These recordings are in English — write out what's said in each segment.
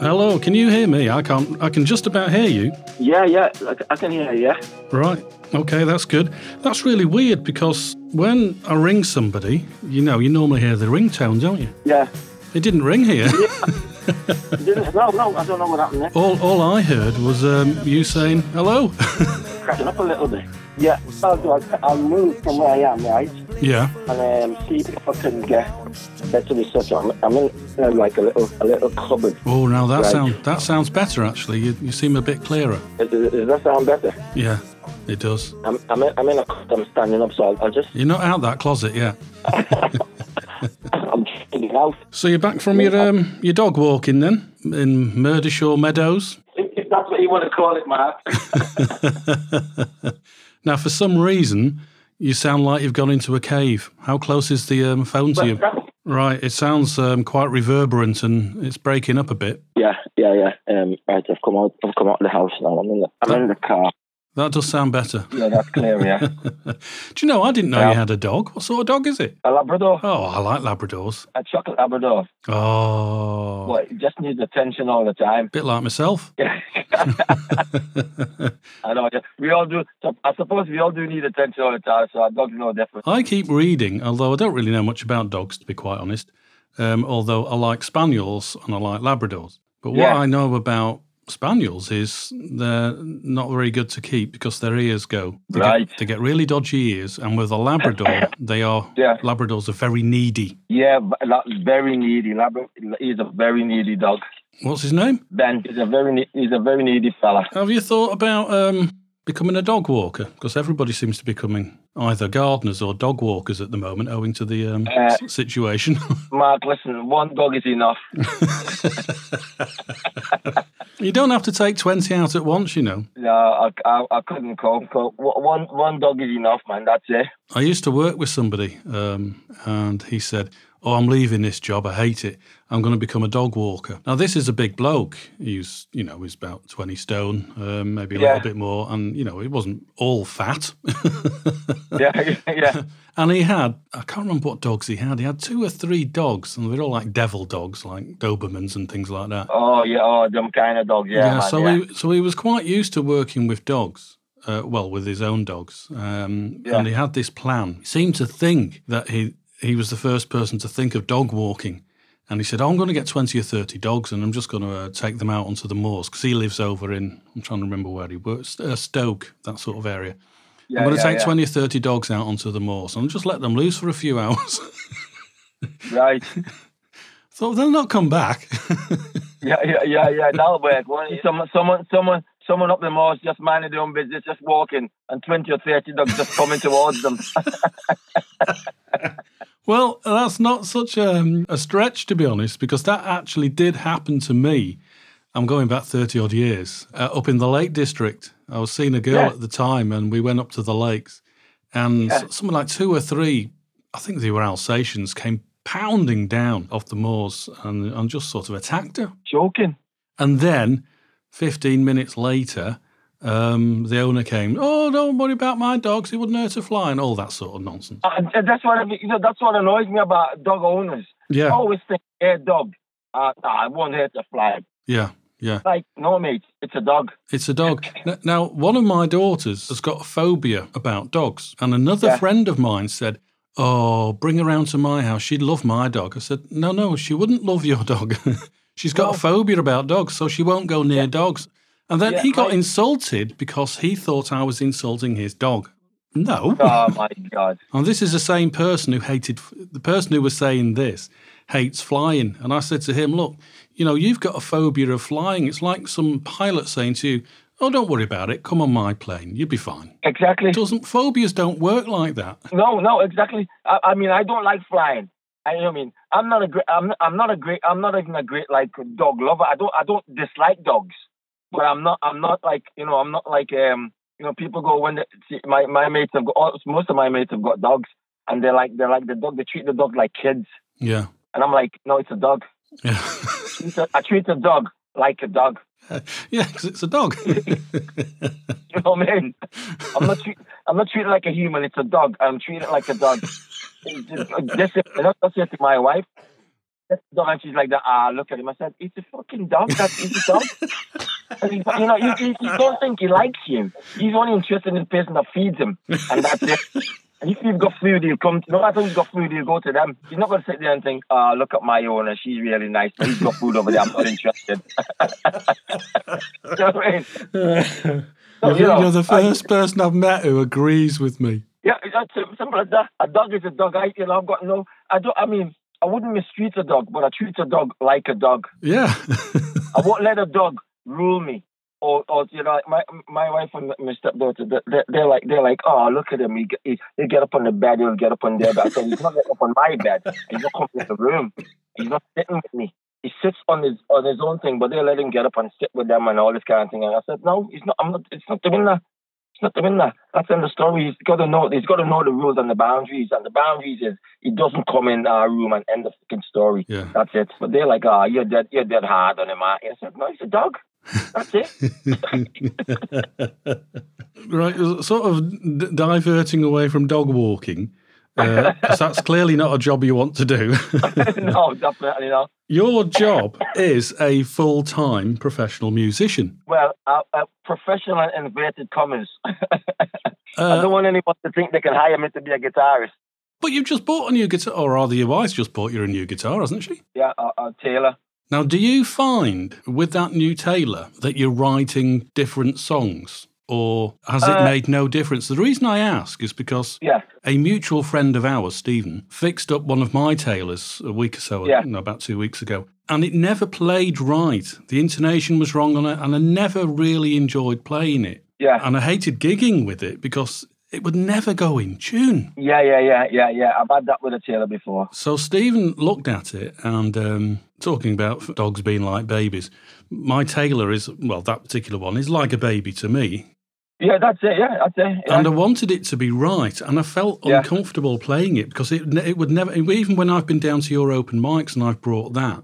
Hello, can you hear me? I can't. I can just about hear you. Yeah, yeah, I can hear you. Yeah. Right. Okay, that's good. That's really weird because when I ring somebody, you know, you normally hear the ringtone, don't you? Yeah. It didn't ring here. Didn't- no, no, I don't know what happened there. all, all I heard was um, you saying hello. Cracking up a little bit. Yeah, I'll, do, I'll, I'll move from where I am, right? yeah. And um, see if I can get, the such. I'm, I'm in uh, like a little a little cupboard. Oh, now that Right. sound that sounds better actually. You, you seem a bit clearer. Does, does that sound better? Yeah, it does. I'm, I'm, in, I'm in a I'm standing up, so I'll, I'll just, You're not out that closet yet. I'm getting out. So you're back from your um, your dog walking then in Murdershaw Meadows. If, if that's what you want to call it, Mark. Now, for some reason, you sound like you've gone into a cave. How close is the um, phone to you? Right, it sounds um, quite reverberant and it's breaking up a bit. yeah, yeah, yeah. Um, right, I've come out. I've come out of the house now. I'm in the, I'm in the car. That does sound better. Yeah, that's clear. Yeah, Do you know, I didn't know Yeah. you had a dog. What sort of dog is it? a Labrador, Oh, I like Labradors. a chocolate Labrador. Oh, Well, It just needs attention all the time. bit like myself. I know. We all do. I suppose we all do need attention all the time. So our dog's no different. I keep reading, although I don't really know much about dogs, to be quite honest. Um, although I like spaniels and I like Labradors. But what Yeah. I know about spaniels is they're not very good to keep because their ears go. They Right. Get, they get really dodgy ears, and with a Labrador, they are Yeah. Labradors are very needy. Yeah, very needy. Labrador. He's a very needy dog. What's his name? Ben. He's a very. He's a very needy fella. Have you thought about um, becoming a dog walker? Because everybody seems to be becoming either gardeners or dog walkers at the moment, owing to the um, Uh, situation. Mark, listen. One dog is enough. you don't have to take twenty out at once, you know. No, I, I, I couldn't cope. Co- One, one dog is enough, man. That's it. I used to work with somebody, um, and he said, "Oh, I'm leaving this job. I hate it. I'm going to become a dog walker." Now, this is a big bloke. He's, you know, he's about twenty stone, um, maybe a Yeah. little bit more, and you know, he wasn't all fat. Yeah, yeah. and he had, I can't remember what dogs he had. He had two or three dogs, and they're all like devil dogs, like Dobermans and things like that. Oh, yeah. Oh, them kind of dogs. Yeah, man. so yeah. he, so he was quite used to working with dogs. Uh, well, with his own dogs, um, Yeah. and he had this plan. He seemed to think that he he was the first person to think of dog walking, and he said, oh, "I'm going to get twenty or thirty dogs, and I'm just going to uh, take them out onto the moors because he lives over in I'm trying to remember where he works, uh, Stoke, that sort of area. yeah, I'm going to yeah, take yeah. twenty or thirty dogs out onto the moors and just let them loose for a few hours. Right. so they'll not come back. Yeah, yeah, yeah, yeah. That'll work. Someone, someone, someone, someone up the moors just minding their own business, just walking, and twenty or thirty dogs just coming towards them. Well, that's not such a, a stretch, to be honest, because that actually did happen to me. I'm going back 30 odd years uh, up in the Lake District. I was seeing a girl Yeah. at the time, and we went up to the lakes, and Yeah. something like two or three, I think they were Alsatians, came pounding down off the moors and, and just sort of attacked her. Joking. And then 15 minutes later, um, the owner came, Oh, don't worry about my dogs, he wouldn't hurt a fly, and all that sort of nonsense. And and that's what you know. That's what annoys me about dog owners. Yeah, I always think, "Hey, dog, uh, nah, I won't hurt a fly." yeah, yeah. Like, no, mate, it's a dog. It's a dog. Now, one of my daughters has got a phobia about dogs, and another Yeah. friend of mine said, "Oh, bring her round to my house. She'd love my dog." I said, "No, no, she wouldn't love your dog. She's got a phobia about dogs, so she won't go near dogs." And then Yeah, he got right. insulted because he thought I was insulting his dog. No. Oh my god. And this is the same person who hated the person who was saying this hates flying. And I said to him, "Look, you know, you've got a phobia of flying. It's like some pilot saying to you." Oh, don't worry about it. Come on my plane. You'll be fine. Exactly. Doesn't phobias don't work like that? No, no, exactly. I, I mean, I don't like flying. I, you know what I mean, I'm not a great. I'm not, I'm not a great. I'm not even a great like dog lover. I don't. I don't dislike dogs, but I'm not. I'm not like you know. I'm not like um. You know, people go when they, see, my my mates have got most of my mates have got dogs, and they're like they're like the dog. They treat the dog like kids, Yeah. and I'm like, no, it's a dog. Yeah. I treat a dog like a dog. Yeah, because it's a dog. You know what I mean? I'm not treat, I'm not treated like a human. It's a dog. I'm treated like a dog. Just- it. That's it to my wife. That's the dog, and she's like, that. ah, look at him. I said, it's a fucking dog. That's it's a dog. and you know, you, you, you don't think he likes you. He's only interested in the person that feeds him, and that's it. And if you've got food, he'll come. To, no matter who's got food, he'll go to them. He's not going to sit there and think, "Ah, look at my owner. She's really nice, but he's got food over there. I'm not interested." you know what I mean? So, you're, you know, you're the I- first person I've met who agrees with me. Yeah, it's simple as that. A dog is a dog. I, you know, I've got no. I don't. I mean, I wouldn't mistreat a dog, but I treat a dog like a dog. Yeah. I won't let a dog rule me. Or, or you know, my my wife and my stepdaughter, they- they- they're like they're like, oh, look at him. He, get- he he'll get up on the bed, he'll get up on their bed. I said, he's not getting up on my bed. He's not coming in the room. He's not sitting with me. He sits on his on his own thing, but they let him get up and sit with them and all this kind of thing. And I said, no, he's not. I'm not. It's not doing that. Not doing that. That's in the story. He's got to know. He's got to know the rules and the boundaries. And the boundaries is he doesn't come in our room and end the fucking story. Yeah. That's it. But they're like, oh, you're dead. You're dead hard on him. I said, no, he's a dog. That's it. right, sort of diverting away from dog walking, because that's clearly not a job you want to do. no, definitely not. Your job is a full time professional musician. Well, uh, uh, professional in inverted commas. I Uh, don't want anyone to think they can hire me to be a guitarist. but you've just bought a new guitar, or rather, your wife's just bought you a new guitar, hasn't she? Yeah, uh, uh, Taylor. Now, do you find with that new Taylor that you're writing different songs, or has it Uh, made no difference? The reason I ask is because Yeah, a mutual friend of ours, Stephen, fixed up one of my Taylors a week or so, Yeah. no, about two weeks ago, and it never played right. The intonation was wrong on it, and I never really enjoyed playing it. yeah, And I hated gigging with it because it would never go in tune. yeah, yeah, yeah, yeah, yeah. I've had that with a Taylor before. So Stephen looked at it and um, talking about dogs being like babies. My Taylor is, well, that particular one is like a baby to me. Yeah, that's it. Yeah, that's it. Yeah. And I wanted it to be right, and I felt Yeah. uncomfortable playing it because it it would never. Even when I've been down to your open mics and I've brought that,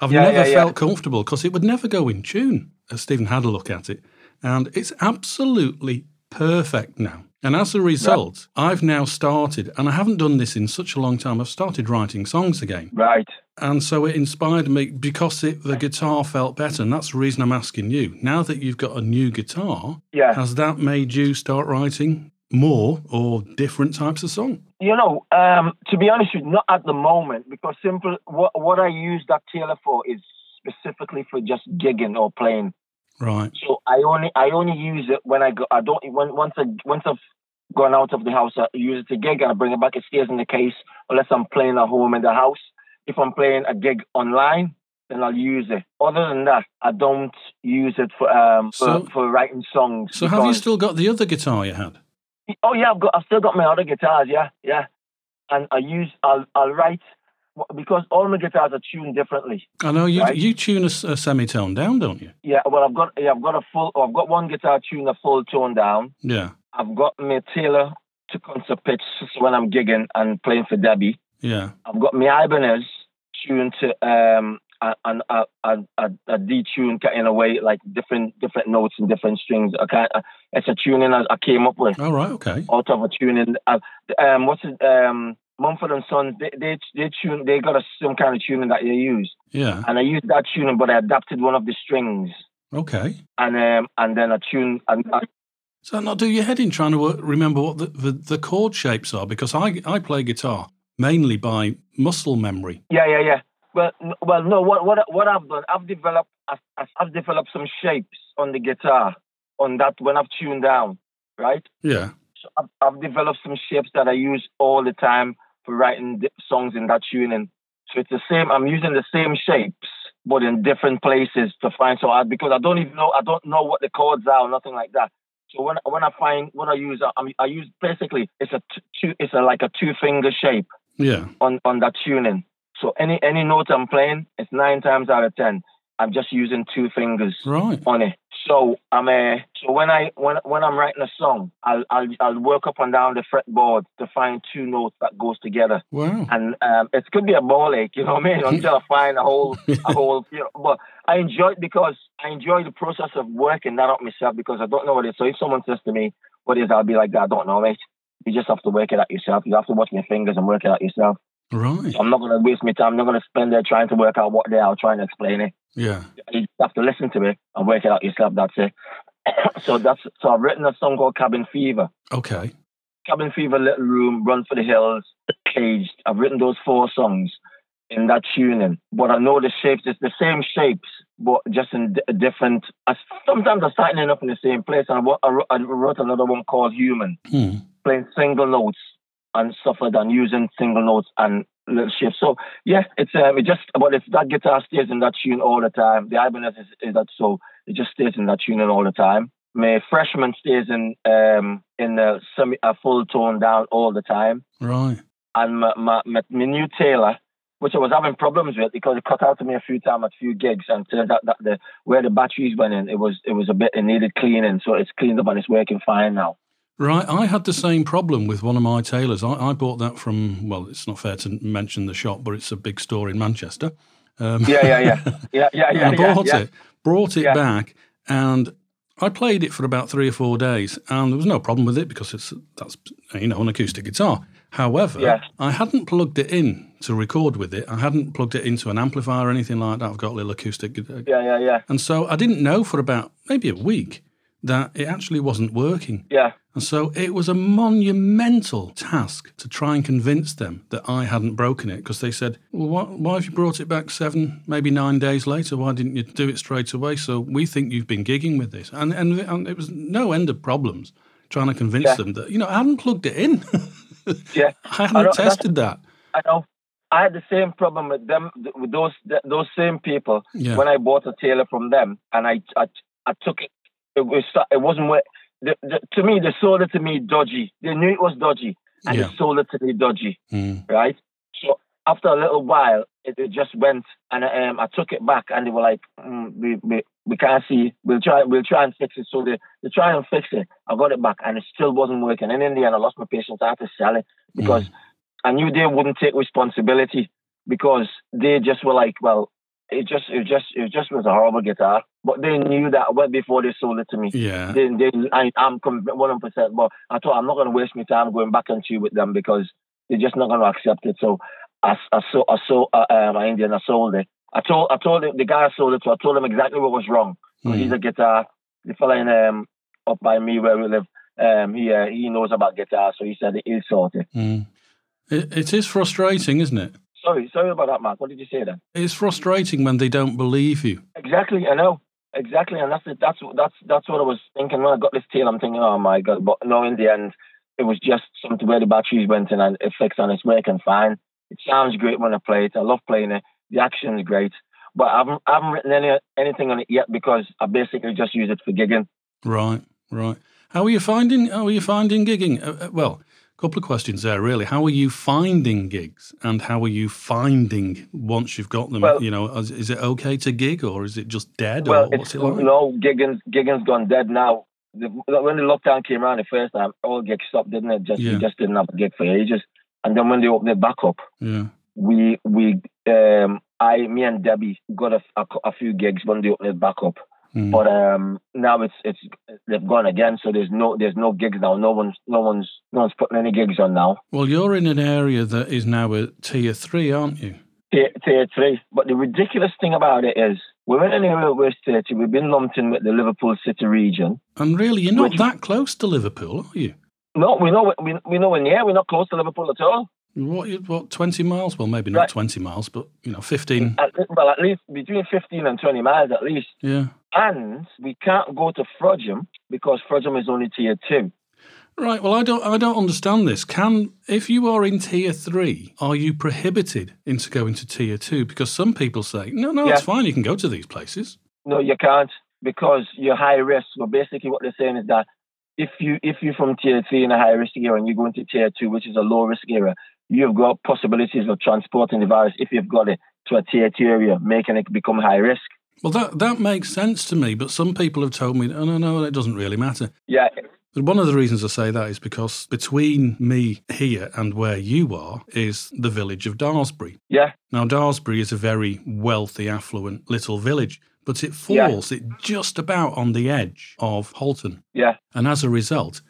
I've Yeah, never felt comfortable because it would never go in tune. As Stephen had a look at it, and it's absolutely perfect now. And as a result, I've now started, and I haven't done this in such a long time. I've started writing songs again, right. and so it inspired me because it, the guitar felt better, and that's the reason I'm asking you. Now that you've got a new guitar, Yeah. has that made you start writing more or different types of song? You know, um, to be honest with you, not at the moment because simple. What what I use that Taylor for is specifically for just gigging or playing. Right. So I only I only use it when I go. I don't when once I once I've gone out of the house, I use it to gig and I bring it back. It stays in the case unless I'm playing at home in the house. If I'm playing a gig online, then I'll use it. Other than that, I don't use it for um for, So- for writing songs. So have you still got the other guitar you had? Oh yeah, I've got. I've still got my other guitars. Yeah, yeah. And I use. I'll. I'll write because all my guitars are tuned differently. I know you Right. you tune a semitone down, don't you? Yeah. Well, I've got. Yeah, I've got a full. I've got one guitar tuned a full tone down. Yeah. I've got my Taylor to concert pitch when I'm gigging and playing for Debbie. Yeah. I've got my Ibanez tuned to um a a a, a, a, a D tune in a way like different different notes and different strings. I can't, it's a tuning I, I came up with. All right. Okay. out of a tuning. Uh, um, what's it? Um, Mumford and Sons. They they they tune. They got a, some kind of tuning that they use, Yeah. and I used that tuning, but I adapted one of the strings, Okay. and um, and then a tune. And uh, Does that not do your head in trying to remember what the, the, the chord shapes are? Because I I play guitar mainly by muscle memory. yeah, yeah, yeah. Well, n- well, no. What what what I've done, I've developed I've, I've developed some shapes on the guitar on that when I've tuned down, right? Yeah. So I've, I've developed some shapes that I use all the time for writing di- songs in that tuning. So it's the same. I'm using the same shapes, but in different places to find. So I, because I don't even know, I don't know what the chords are, or nothing like that. So when when I find what I use, I, I use basically it's a t- two, it's a, like a two finger shape Yeah. on on that tuning. So any any note I'm playing, it's nine times out of ten, I'm just using two fingers Right. on it. So I'm uh, so when I when when I'm writing a song, I'll I'll I'll work up and down the fretboard to find two notes that goes together, Wow. and um, it could be a ball ache, you know what I mean, until I find a whole a whole. You know, but I enjoy it because I enjoy the process of working that up myself because I don't know what it is. So if someone says to me, "What is?" I'll be like, "I don't know, mate. You just have to work it out yourself. You have to watch your fingers and work it out yourself." Right. So I'm not going to waste my time. I'm not going to spend there trying to work out what they are trying to explain it. Yeah. You have to listen to it and work it out yourself. That's it. so that's so I've written a song called Cabin Fever. Okay. Cabin Fever, Little Room, Run for the Hills, Caged. I've written those four songs in that tuning, but I know the shapes. It's the same shapes, but just in d- different. I, sometimes I'm starting up in the same place. And I, wrote- I I wrote another one called Human, Hmm. playing single notes and that, and using single notes and little shifts. So yeah, it's um, it just but it's that guitar stays in that tune all the time, the Ibanez is, is that so it just stays in that tuning all the time. My freshman stays in um in the semi a full tone down all the time, Right. and my my, my, my new Taylor. Which I was having problems with because it cut out to me a few times at a few gigs, and turned out that the where the batteries went in, it was it was a bit it needed cleaning, so it's cleaned up and it's working fine now. Right. I had the same problem with one of my Taylors. I, I bought that from, well, it's not fair to mention the shop, but it's a big store in Manchester. Um, Yeah, yeah, yeah, yeah, yeah, yeah. I bought yeah. it, brought it Yeah. back, and I played it for about three or four days, and there was no problem with it because it's that's you know an acoustic guitar. However, Yeah. I hadn't plugged it in to record with it. I hadn't plugged it into an amplifier or anything like that. I've got a little acoustic, gu- Yeah, yeah, yeah, and so I didn't know for about maybe a week that it actually wasn't working. yeah. And so it was a monumental task to try and convince them that I hadn't broken it because they said, Well, why, why have you brought it back seven, maybe nine days later? Why didn't you do it straight away? So we think you've been gigging with this. And, and, and it was no end of problems trying to convince Yeah. them that, you know, I hadn't plugged it in. Yeah, I I hadn't that's- tested that. I know. I had the same problem with them, with those those same people Yeah. when I bought a Taylor from them, and I I, I took it. It was it wasn't what the, the, to me. They sold it to me dodgy. They knew it was dodgy, and Yeah. they sold it to me dodgy. Mm. Right. So after a little while, it, it just went, and um, I took it back, and they were like, mm, "We we we can't see. We'll try. We'll try and fix it." So they they try and fix it. I got it back, and it still wasn't working. And in the end, I lost my patience. I had to sell it because I knew they wouldn't take responsibility because they just were like, "Well, it just it just it just was a horrible guitar." But they knew that well before they sold it to me. Yeah. They, they, I, I'm one hundred percent. But I thought I'm not going to waste my time going back and chew with them because they're just not going to accept it. So I, I sold, I sold, uh, my Indian, I sold it. I told, I told the, the guy I sold it to. I told him exactly what was wrong. Mm. He's a guitar. The fella in um up by me where we live. Um, he uh, he knows about guitar, so he said he'll sort it. Mm. It, it is frustrating, isn't it? Sorry, sorry about that, Mark. What did you say then? It's frustrating when they don't believe you. Exactly, I know. Exactly, and that's it. That's that's that's what I was thinking when I got this tail. I'm thinking, oh my god! But no, in the end, it was just something where the batteries went in and it fixed, and it's working fine. It sounds great when I play it. I love playing it. The action is great, but I haven't I haven't written any anything on it yet because I basically just use it for gigging. Right, right. How are you finding? How are you finding gigging? Uh, uh, well, couple of questions there, really. How are you finding gigs, and how are you finding once you've got them? Well- you know, is, is it okay to gig, or is it just dead, Well, or what's it's it like? no gigging's gigging's gone dead now. The, when the lockdown came around the first time, all gigs stopped, didn't it? Just Yeah. we just didn't have a gig for ages, and then when they opened it back up, Yeah, we we um I me and Debbie got a, a, a few gigs when they opened it back up, Mm. but um now it's it's they've gone again, so there's no there's no gigs now. No one's no one's no one's putting any gigs on now. Well, you're in an area that is now a tier three, aren't you? Tier, tier three. But the ridiculous thing about it is we're in an area where West We've been lumped in with the Liverpool City region. And really, you're not Which- that close to Liverpool, are you? No, we know we we know we're near. We're not close to Liverpool at all. What, what, 20 miles? Well, maybe not Right. 20 miles, but, you know, 15. At, well, at least between fifteen and twenty miles at least. Yeah. And we can't go to Frodsham because Frodsham is only tier two. Right. Well, I don't. I don't understand this. Can if you are in tier three, are you prohibited into going to tier two? Because some people say, no, no, Yeah. it's fine. You can go to these places. No, you can't because you're high risk. So basically, what they're saying is that if you if you're from tier three in a high risk area and you go into tier two, which is a low risk area, you've got possibilities of transporting the virus if you've got it to a tier two area, making it become high risk. Well, that that makes sense to me. But some people have told me, oh, no, no, it doesn't really matter. Yeah, But one of the reasons I say that is because between me here and where you are is the village of Daresbury. yeah, Now, Daresbury is a very wealthy, affluent little village, but it Yeah. falls it just about on the edge of Halton. yeah, And as a result,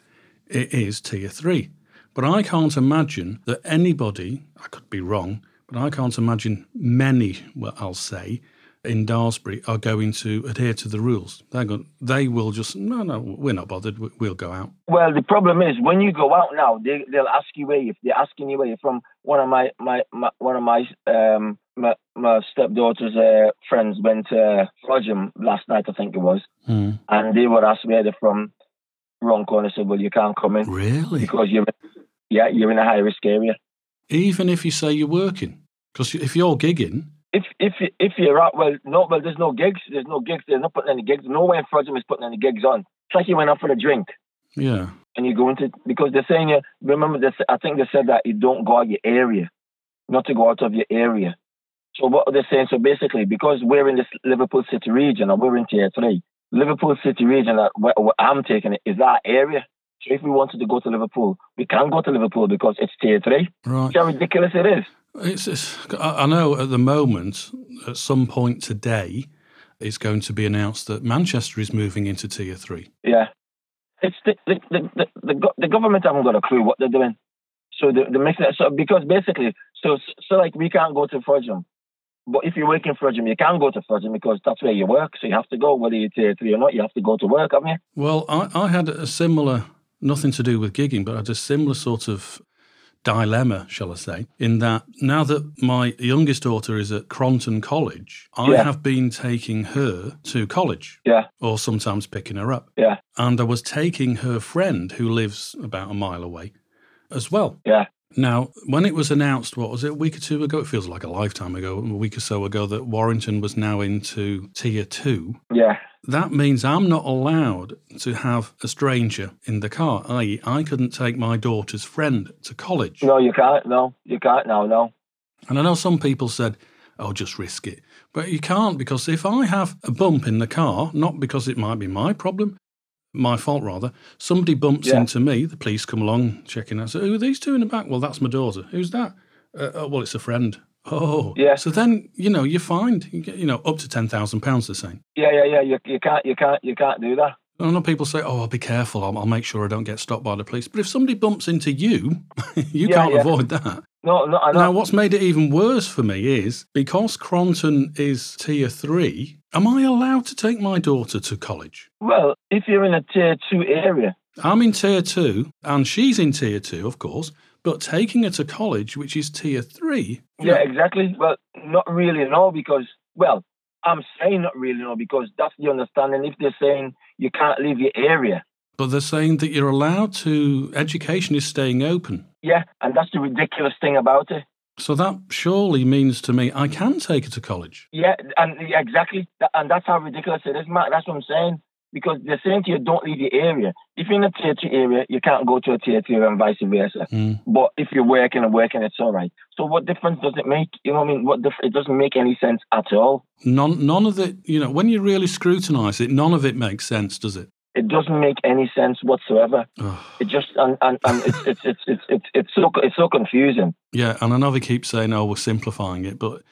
it is tier three. But I can't imagine that anybody, I could be wrong, but I can't imagine many, well, I'll say, in Daresbury are going to adhere to the rules. They're going, they will just, no, no, we're not bothered, we- we'll go out. Well, the problem is when you go out now, they they'll ask you where if they're asking you where you're from. One of my my, my one of my um my, my stepdaughter's uh, friends went to Frodsham last night, I think it was, Hmm. and they were asked where they're from. Wrong corner said, "Well, you can't come in Really? because you're yeah you're in a high risk area." Even if you say you're working? Because if you're gigging, If if if you're out, well, no, well, there's no gigs. There's no gigs. They're not putting any gigs. Nowhere in Frodsham is putting any gigs on. It's like you went out for a drink. yeah. and you go into because they're saying you remember this I think they said that you don't go out your area, not to go out of your area. So what they're saying, so basically, because we're in this Liverpool City region and we're in tier three, Liverpool City region that where, where I'm taking it is our area. So if we wanted to go to Liverpool, we can't go to Liverpool because it's tier three. Right. See how ridiculous it is? It's, it's, I know at the moment, at some point today, it's going to be announced that Manchester is moving into tier three. Yeah. It's the the, the, the, the, the government haven't got a clue what they're doing. So they- they're making it so because basically, so so like we can't go to Frodsham. But if you work in Frodsham, you can go to Frodsham because that's where you work. So you have to go, whether you're tier three or not, you have to go to work, haven't you? Well, I, I had a similar, nothing to do with gigging, but I had a similar sort of dilemma, shall I say, in that now that my youngest daughter is at Cronton College, I Yeah. have been taking her to college Yeah, or sometimes picking her up. yeah, And I was taking her friend who lives about a mile away as well. yeah, Now, when it was announced, what was it, a week or two ago? It feels like a lifetime ago, a week or so ago, that Warrington was now into tier two. yeah, That means I'm not allowed to have a stranger in the car, i.e., I couldn't take my daughter's friend to college. No, you can't. No, you can't now. No. And I know some people said, oh, just risk it. But you can't because if I have a bump in the car, not because it might be my problem, my fault rather, somebody bumps Yeah. into me, the police come along checking out, who are these two in the back? Well, that's my daughter. Who's that? Uh, oh, well, it's a friend. Oh, Yeah. So then, you know, you're fined, you get, you know, up to £10,000, they're saying. Yeah, yeah, yeah. You, you can't, you can't, you can't do that. I know people say, "Oh, I'll be careful. I'll, I'll make sure I don't get stopped by the police." But if somebody bumps into you, you Yeah, can't yeah. avoid that. No, no, I know. Now, what's made it even worse for me is because Cronton is tier three. Am I allowed to take my daughter to college? Well, if you're in a tier two area, I'm in tier two, and she's in tier two, of course. But taking her to college, which is tier three, yeah, exactly. Well, not really, no, because well, I'm saying not really, no, because that's the understanding. If they're saying you can't leave your area, but they're saying that you're allowed to. Education is staying open. yeah, and that's the ridiculous thing about it. So that surely means to me I can take her to college. Yeah, and exactly, and that's how ridiculous it is, Matt. That's what I'm saying. Because they're saying to you, don't leave the area. If you're in a tier two area, you can't go to a tier two and vice versa. Mm. But if you're working and working, it's all right. So what difference does it make? You know what I mean? What dif- it doesn't make any sense at all. None, none of it, you know, when you really scrutinise it, none of it makes sense, does it? It doesn't make any sense whatsoever. It just and, and, and it's, it's it's it's it's it's so it's so confusing. Yeah, and I know they keep saying, oh, we're simplifying it, but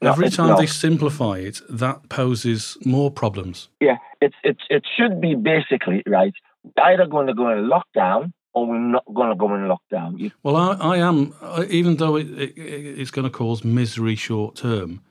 No, every time not. they simplify it, that poses more problems. Yeah, it's it's it should be basically right. Either going to go in lockdown or we're not going to go in lockdown. You, Well, I, I am, uh, even though it, it, it's going to cause misery short term,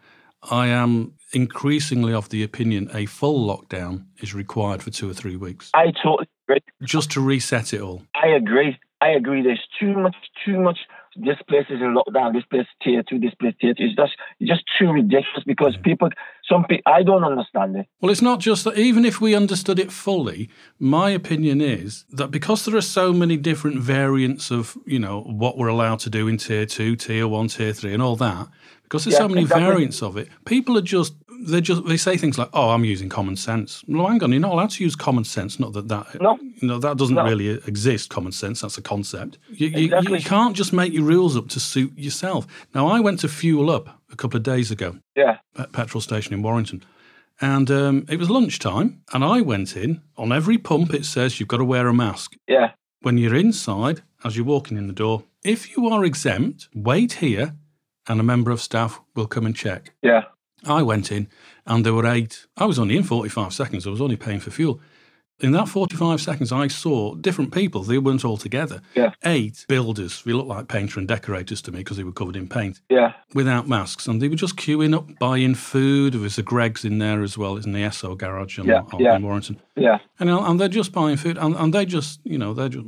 I am increasingly of the opinion a full lockdown is required for two or three weeks I totally agree. just to reset it all. I agree. I agree. There's too much, too much. This place is in lockdown. This place tier two. This place tier two. It's just, it's just too ridiculous because people, some people, I don't understand it. Well, it's not just that, even if we understood it fully, my opinion is that because there are so many different variants of, you know, what we're allowed to do in tier two, tier one, tier three, and all that, because there's Yeah, so many exactly. variants of it, people are just, they just, they say things like, oh, I'm using common sense. Well, hang on, you're not allowed to use common sense. Not that that, No. you know, that doesn't No. really exist, common sense. That's a concept. You, you, you can't just make your rules up to suit yourself. Now, I went to fuel up a couple of days ago Yeah, at petrol station in Warrington. And um, it was lunchtime, and I went in. On every pump, it says you've got to wear a mask. yeah, When you're inside, as you're walking in the door, if you are exempt, wait here, and a member of staff will come and check. yeah, I went in, and there were eight. I was only in 45 seconds. I was only paying for fuel. In that 45 seconds, I saw different people. They weren't all together. Yeah. Eight builders. They looked like painter and decorators to me because they were covered in paint Yeah. without masks. And they were just queuing up, buying food. There was a Greggs in there as well. It's in the Esso garage on, Yeah, on, yeah. in Warrington. Yeah. And, and they're just buying food. And, and they just, you know, they're just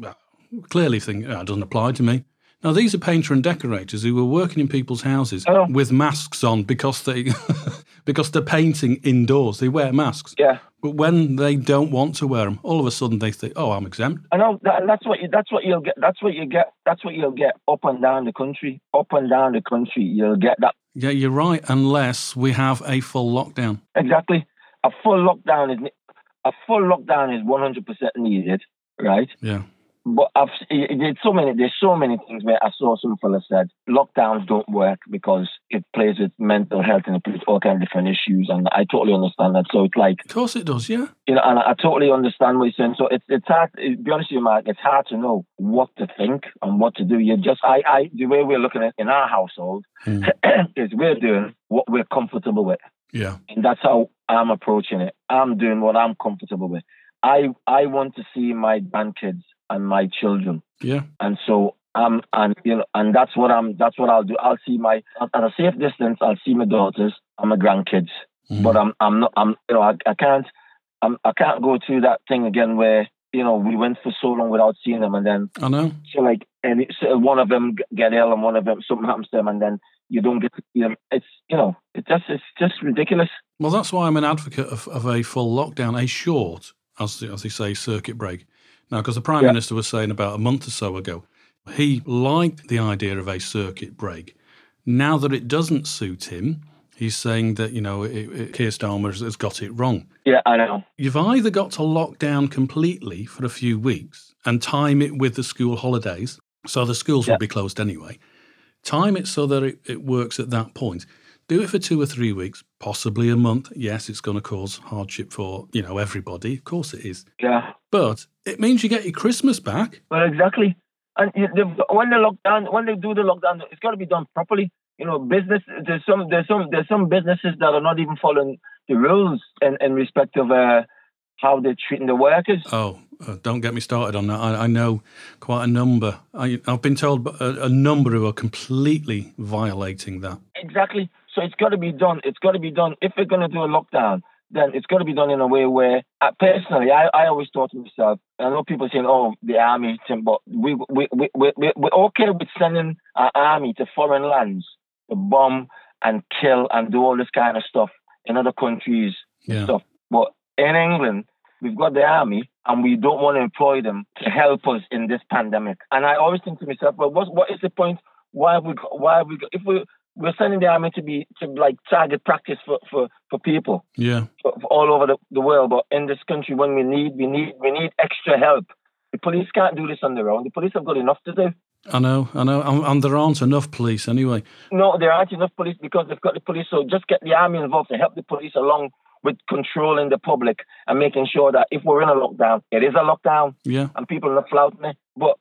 clearly thinking, oh, ah, it doesn't apply to me. Now, these are painter and decorators who were working in people's houses Oh. with masks on because they because they're painting indoors. They wear masks. Yeah. But when they don't want to wear them, all of a sudden they think, "Oh, I'm exempt." I know that, that's what you, that's what you'll get. That's what you get. That's what you'll get up and down the country. Up and down the country, you'll get that Yeah, you're right. Unless we have a full lockdown. exactly. A full lockdown is a full lockdown is one hundred percent needed, right? Yeah, But I've it- it- there's so many there's so many things where I saw some fella said lockdowns don't work because it plays with mental health and it plays with all kind of different issues, and I totally understand that. So it's like of course it does. Yeah, you know, and I, I totally understand what you're saying. So it's it's hard. To be honest with you, Mark, it's hard to know what to think and what to do. You just, I, I, the way we're looking at it in our household Hmm. is we're doing what we're comfortable with, yeah, and that's how I'm approaching it. I'm doing what I'm comfortable with. I, I want to see my grandkids and my children, yeah. and so. Um, and you know, and that's what I'm. That's what I'll do. I'll see my at a safe distance. I'll see my daughters and my grandkids Mhm. but I'm I'm not I'm you know I, I can't I'm, I can't go through that thing again where you know we went for so long without seeing them and then I know. so like and it's, uh, one of them get ill and one of them something happens to them and then you don't get to see them. It's you know it just it's just ridiculous. Well, that's why I'm an advocate of, of a full lockdown, a short, as as they say, circuit break. Now, because the prime Yeah. minister was saying about a month or so ago, he liked the idea of a circuit break. Now that it doesn't suit him, he's saying that you know it, it, Keir Starmer has, has got it wrong. Yeah, I know. You've either got to lock down completely for a few weeks and time it with the school holidays, so the schools Yeah. will be closed anyway. Time it so that it, it works at that point. Do it for two or three weeks, possibly a month. Yes, it's going to cause hardship for you know everybody. Of course it is, Yeah, but it means you get your Christmas back. well exactly. And when the lockdown when they do the lockdown, it's got to be done properly. You know, business. There's some there's some there's some businesses that are not even following the rules in in respect of uh, how they're treating the workers. Oh, uh, don't get me started on that. I, I know quite a number. I, I've been told a number who are completely violating that. Exactly. So it's got to be done. It's got to be done. If we're going to do a lockdown, then it's got to be done in a way where, uh, personally, I, I always thought to myself, I know people saying, oh, the army, thing, but we, we, we, we, we- we're okay with sending our army to foreign lands to bomb and kill and do all this kind of stuff in other countries Yeah. stuff. But in England, we've got the army and we don't want to employ them to help us in this pandemic. And I always think to myself, well, what, what is the point? Why have we, got- why have we, got- if we, we're sending the army to be, to like target practice for, for, for people Yeah. for, for all over the, the world. But in this country, when we need, we need, we need extra help. The police can't do this on their own. The police have got enough to do. I know, I know, and, and there aren't enough police anyway. No, there aren't enough police because they've got the police. So just get the army involved to help the police along with controlling the public and making sure that if we're in a lockdown, it is a lockdown Yeah, and people are not flouting it. But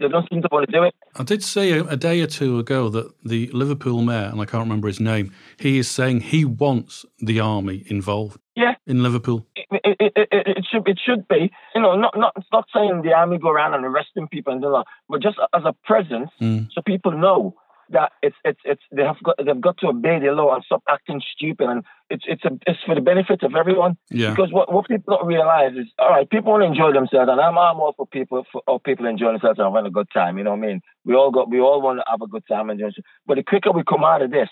they don't seem to want to do it. I did see a, a day or two ago that the Liverpool mayor, and I can't remember his name, he is saying he wants the army involved. Yeah. in Liverpool. It, it, it, it, should it should be you know not not not saying the army go around and arresting people and do that, but just as a presence Mm. so people know that it's it's it's they have got they've got to obey the law and stop acting stupid and it's it's a, it's for the benefit of everyone. Yeah, Because what, what people don't realize is, all right, people want to enjoy themselves, and I'm, I'm all for people for all people enjoying themselves and having a good time. You know what I mean? We all got we all want to have a good time and enjoy. But the quicker we come out of this,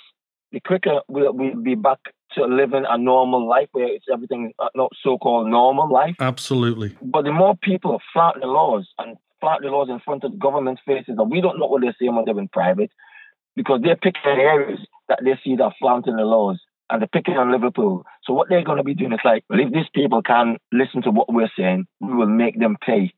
the quicker we'll, we'll be back to living a normal life where it's everything uh, not so-called normal life. absolutely. But the more people flout the laws and flout the laws in front of the government's faces, and we don't know what they're saying when they're in private, because they're picking the areas that they see that flaunting the laws, and they're picking on Liverpool. So what they're going to be doing is like, well, if these people can listen to what we're saying, we will make them pay.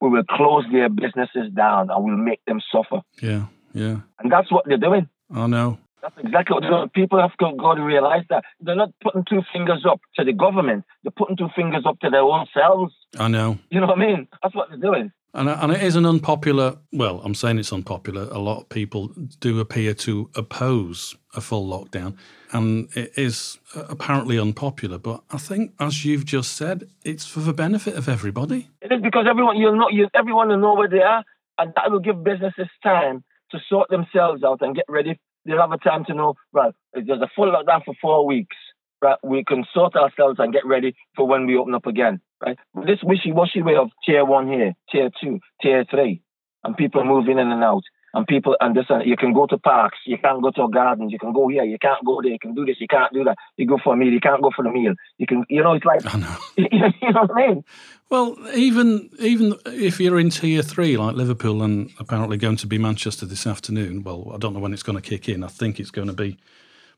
We will close their businesses down, and we'll make them suffer. Yeah, yeah. And that's what they're doing. I know. That's exactly what they're doing. People have got, got to realize that they're not putting two fingers up to the government. They're putting two fingers up to their own selves. I know. You know what I mean? That's what they're doing. And, and it is an unpopular, well, I'm saying it's unpopular. A lot of people do appear to oppose a full lockdown, and it is uh, apparently unpopular. But I think, as you've just said, it's for the benefit of everybody. It is because everyone you'll know you everyone will know where they are, and that will give businesses time to sort themselves out and get ready. They'll have a time to know, right, there's a full lockdown for four weeks, right, we can sort ourselves and get ready for when we open up again right? This wishy-washy way of tier one here, tier two, tier three, and people moving in and out, and people and this and you can go to parks, you can't go to gardens, you can go here, you can't go there, you can do this, you can't do that. You go for a meal, you can't go for the meal. You can, you know, it's like, I know. you know what I mean? Well, even even if you're in tier three, like Liverpool, and apparently going to be Manchester this afternoon. Well, I don't know when it's going to kick in. I think it's going to be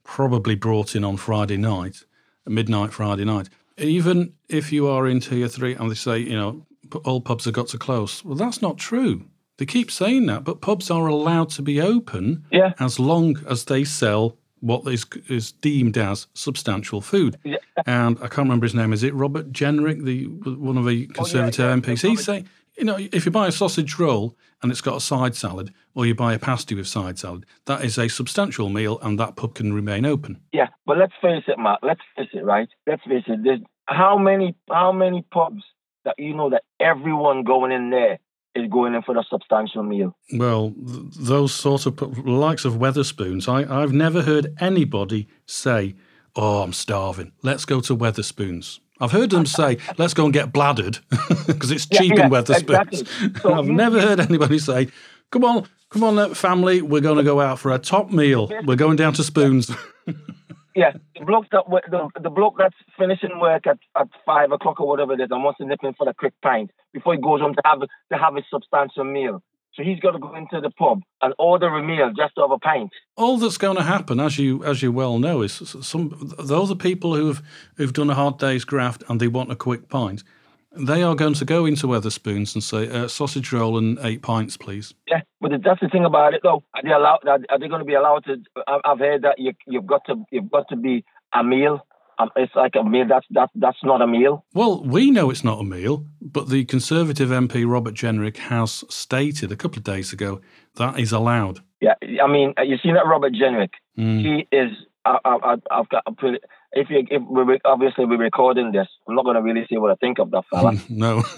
probably brought in on Friday night, midnight Friday night even if you are in tier three and they say, you know, all pubs have got to close, well, that's not true. They keep saying that, but pubs are allowed to be open yeah. as long as they sell what is is deemed as substantial food. Yeah. And I can't remember his name. Is it Robert Jenrick, the one of the Conservative oh, yeah, MPs? He's saying, you know, if you buy a sausage roll and it's got a side salad, or you buy a pasty with side salad, that is a substantial meal, and that pub can remain open. Yeah, but let's face it, Matt. Let's face it, right? Let's face it. There's how many how many pubs that you know that everyone going in there is going in for the substantial meal? Well, th- those sort of likes of Wetherspoons, I, I've never heard anybody say, "Oh, I'm starving. Let's go to Wetherspoons." I've heard them say, "Let's go and get bladdered," because it's cheap yeah, yeah, in Wetherspoons. Exactly. So I've never mm. heard anybody say, "Come on, come on, family, we're going to go out for a top meal. We're going down to Spoons." yeah, the bloke that the, the bloke that's finishing work at, at five o'clock or whatever it is, and wants to nip in for the quick pint before he goes home to have to have his substantial meal. So he's got to go into the pub and order a meal just have a pint. All that's going to happen, as you as you well know, is some those are people who've who've done a hard day's graft and they want a quick pint. They are going to go into Wetherspoons and say, uh, sausage roll and eight pints, please. Yeah, but that's the thing about it, though. Are they allowed? Are they going to be allowed to? I've heard that you, you've got to you've got to be a meal um, it's like a meal. That's that, that's not a meal. Well, we know it's not a meal, but the Conservative MP Robert Jenrick has stated a couple of days ago that is allowed. Yeah, I mean, you see that Robert Jenrick. Mm. He is. I, have got a pretty. If you, if we obviously we're recording this, I'm not going to really say what I think of that fella. no.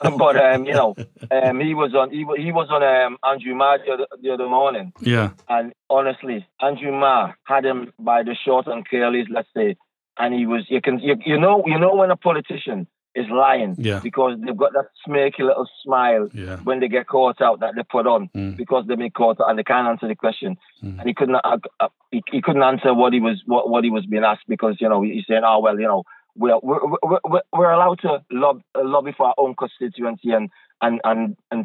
but um, you know, um, he was on he, he was on um, Andrew Marr the, the other morning. Yeah. And honestly, Andrew Marr had him by the short and curlies, let's say, and he was you can you, you know you know when a politician is lying yeah. because they've got that smirky little smile yeah. when they get caught out that they put on mm. because they've been caught out and they can't answer the question mm. and he couldn't uh, uh, he, he, couldn't answer what he was what, what he was being asked because you know he's saying oh well you know we're we're, we're, we're allowed to lob, uh, lobby for our own constituency and and and and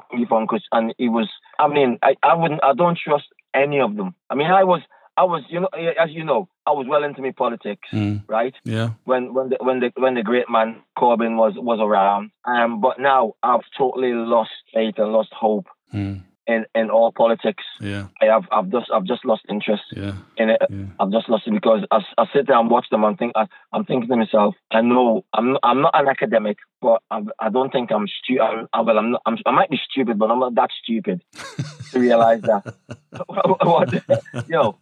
and he was I mean I, I wouldn't I don't trust any of them I mean I was I was, you know, as you know, I was well into my politics, mm. right? Yeah. When when the when the when the great man Corbyn was was around, um, but now I've totally lost faith and lost hope mm. in in all politics. Yeah. I have I've just I've just lost interest. Yeah. In it, yeah. I've just lost it because I, I sit there and watch them and think I, am thinking to myself, I know I'm I'm not an academic, but I'm, I do not think I'm stupid. Well, I'm, not, I'm I might be stupid, but I'm not that stupid to realize that. what, you know,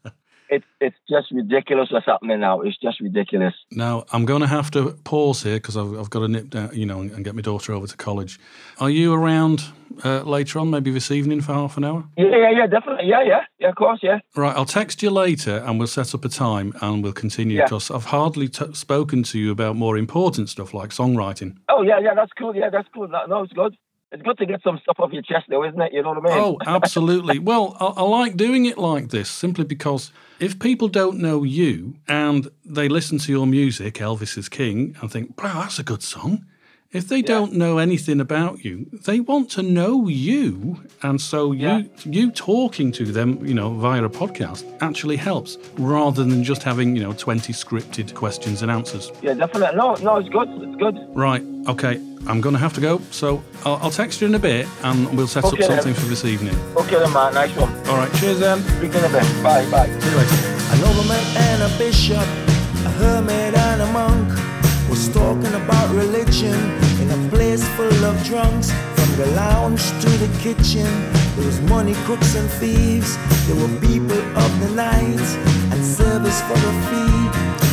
it's it's just ridiculous what's happening now. It's just ridiculous. Now I'm going to have to pause here because I've, I've got to nip down, you know, and get my daughter over to college. Are you around uh, later on, maybe this evening for half an hour? Yeah, yeah, yeah, definitely. Yeah, yeah, yeah, of course, yeah. Right, I'll text you later and we'll set up a time and we'll continue yeah. because I've hardly t- spoken to you about more important stuff like songwriting. Oh yeah, yeah, that's cool. Yeah, that's cool. No, no it's good it's good to get some stuff off your chest, though, isn't it? You know what I mean? Oh, absolutely. well, I, I, like doing it like this simply because if people don't know you and they listen to your music, Elvis is King, and think, wow, that's a good song, if they yeah. don't know anything about you, they want to know you, and so you yeah. you talking to them, you know, via a podcast actually helps, rather than just having you know twenty scripted questions and answers. Yeah, definitely. No, no, it's good. It's good. Right. Okay. I'm going to have to go, so I'll, I'll text you in a bit, and we'll set okay, up something then. for this evening. Okay, then, man. Nice one. All right. Cheers, then. Speak in a bit. Bye. Bye. See you later. A nobleman and a bishop, a hermit and a monk was talking about religion in a place full of drunks from the lounge to the kitchen, there was money, crooks, and thieves. There were people of the night and service for the fee.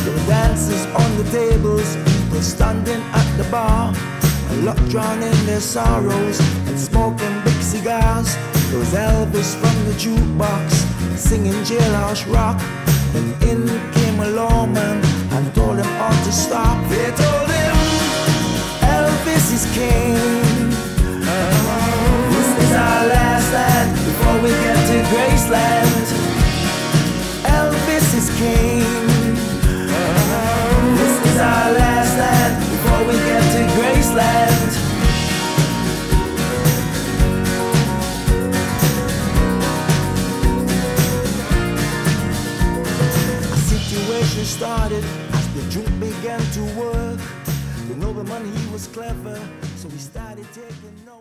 There were dancers on the tables, people standing at the bar. A lot drowned in their sorrows and smoking big cigars. There was Elvis from the jukebox singing jailhouse rock. Then in came a lawman him all to stop. They told him Elvis is king. This is our last stand before we get to Graceland. Elvis is king. This is our last stand before we get to Graceland. Started the drink began to work. You know The he was clever, so he started taking notes.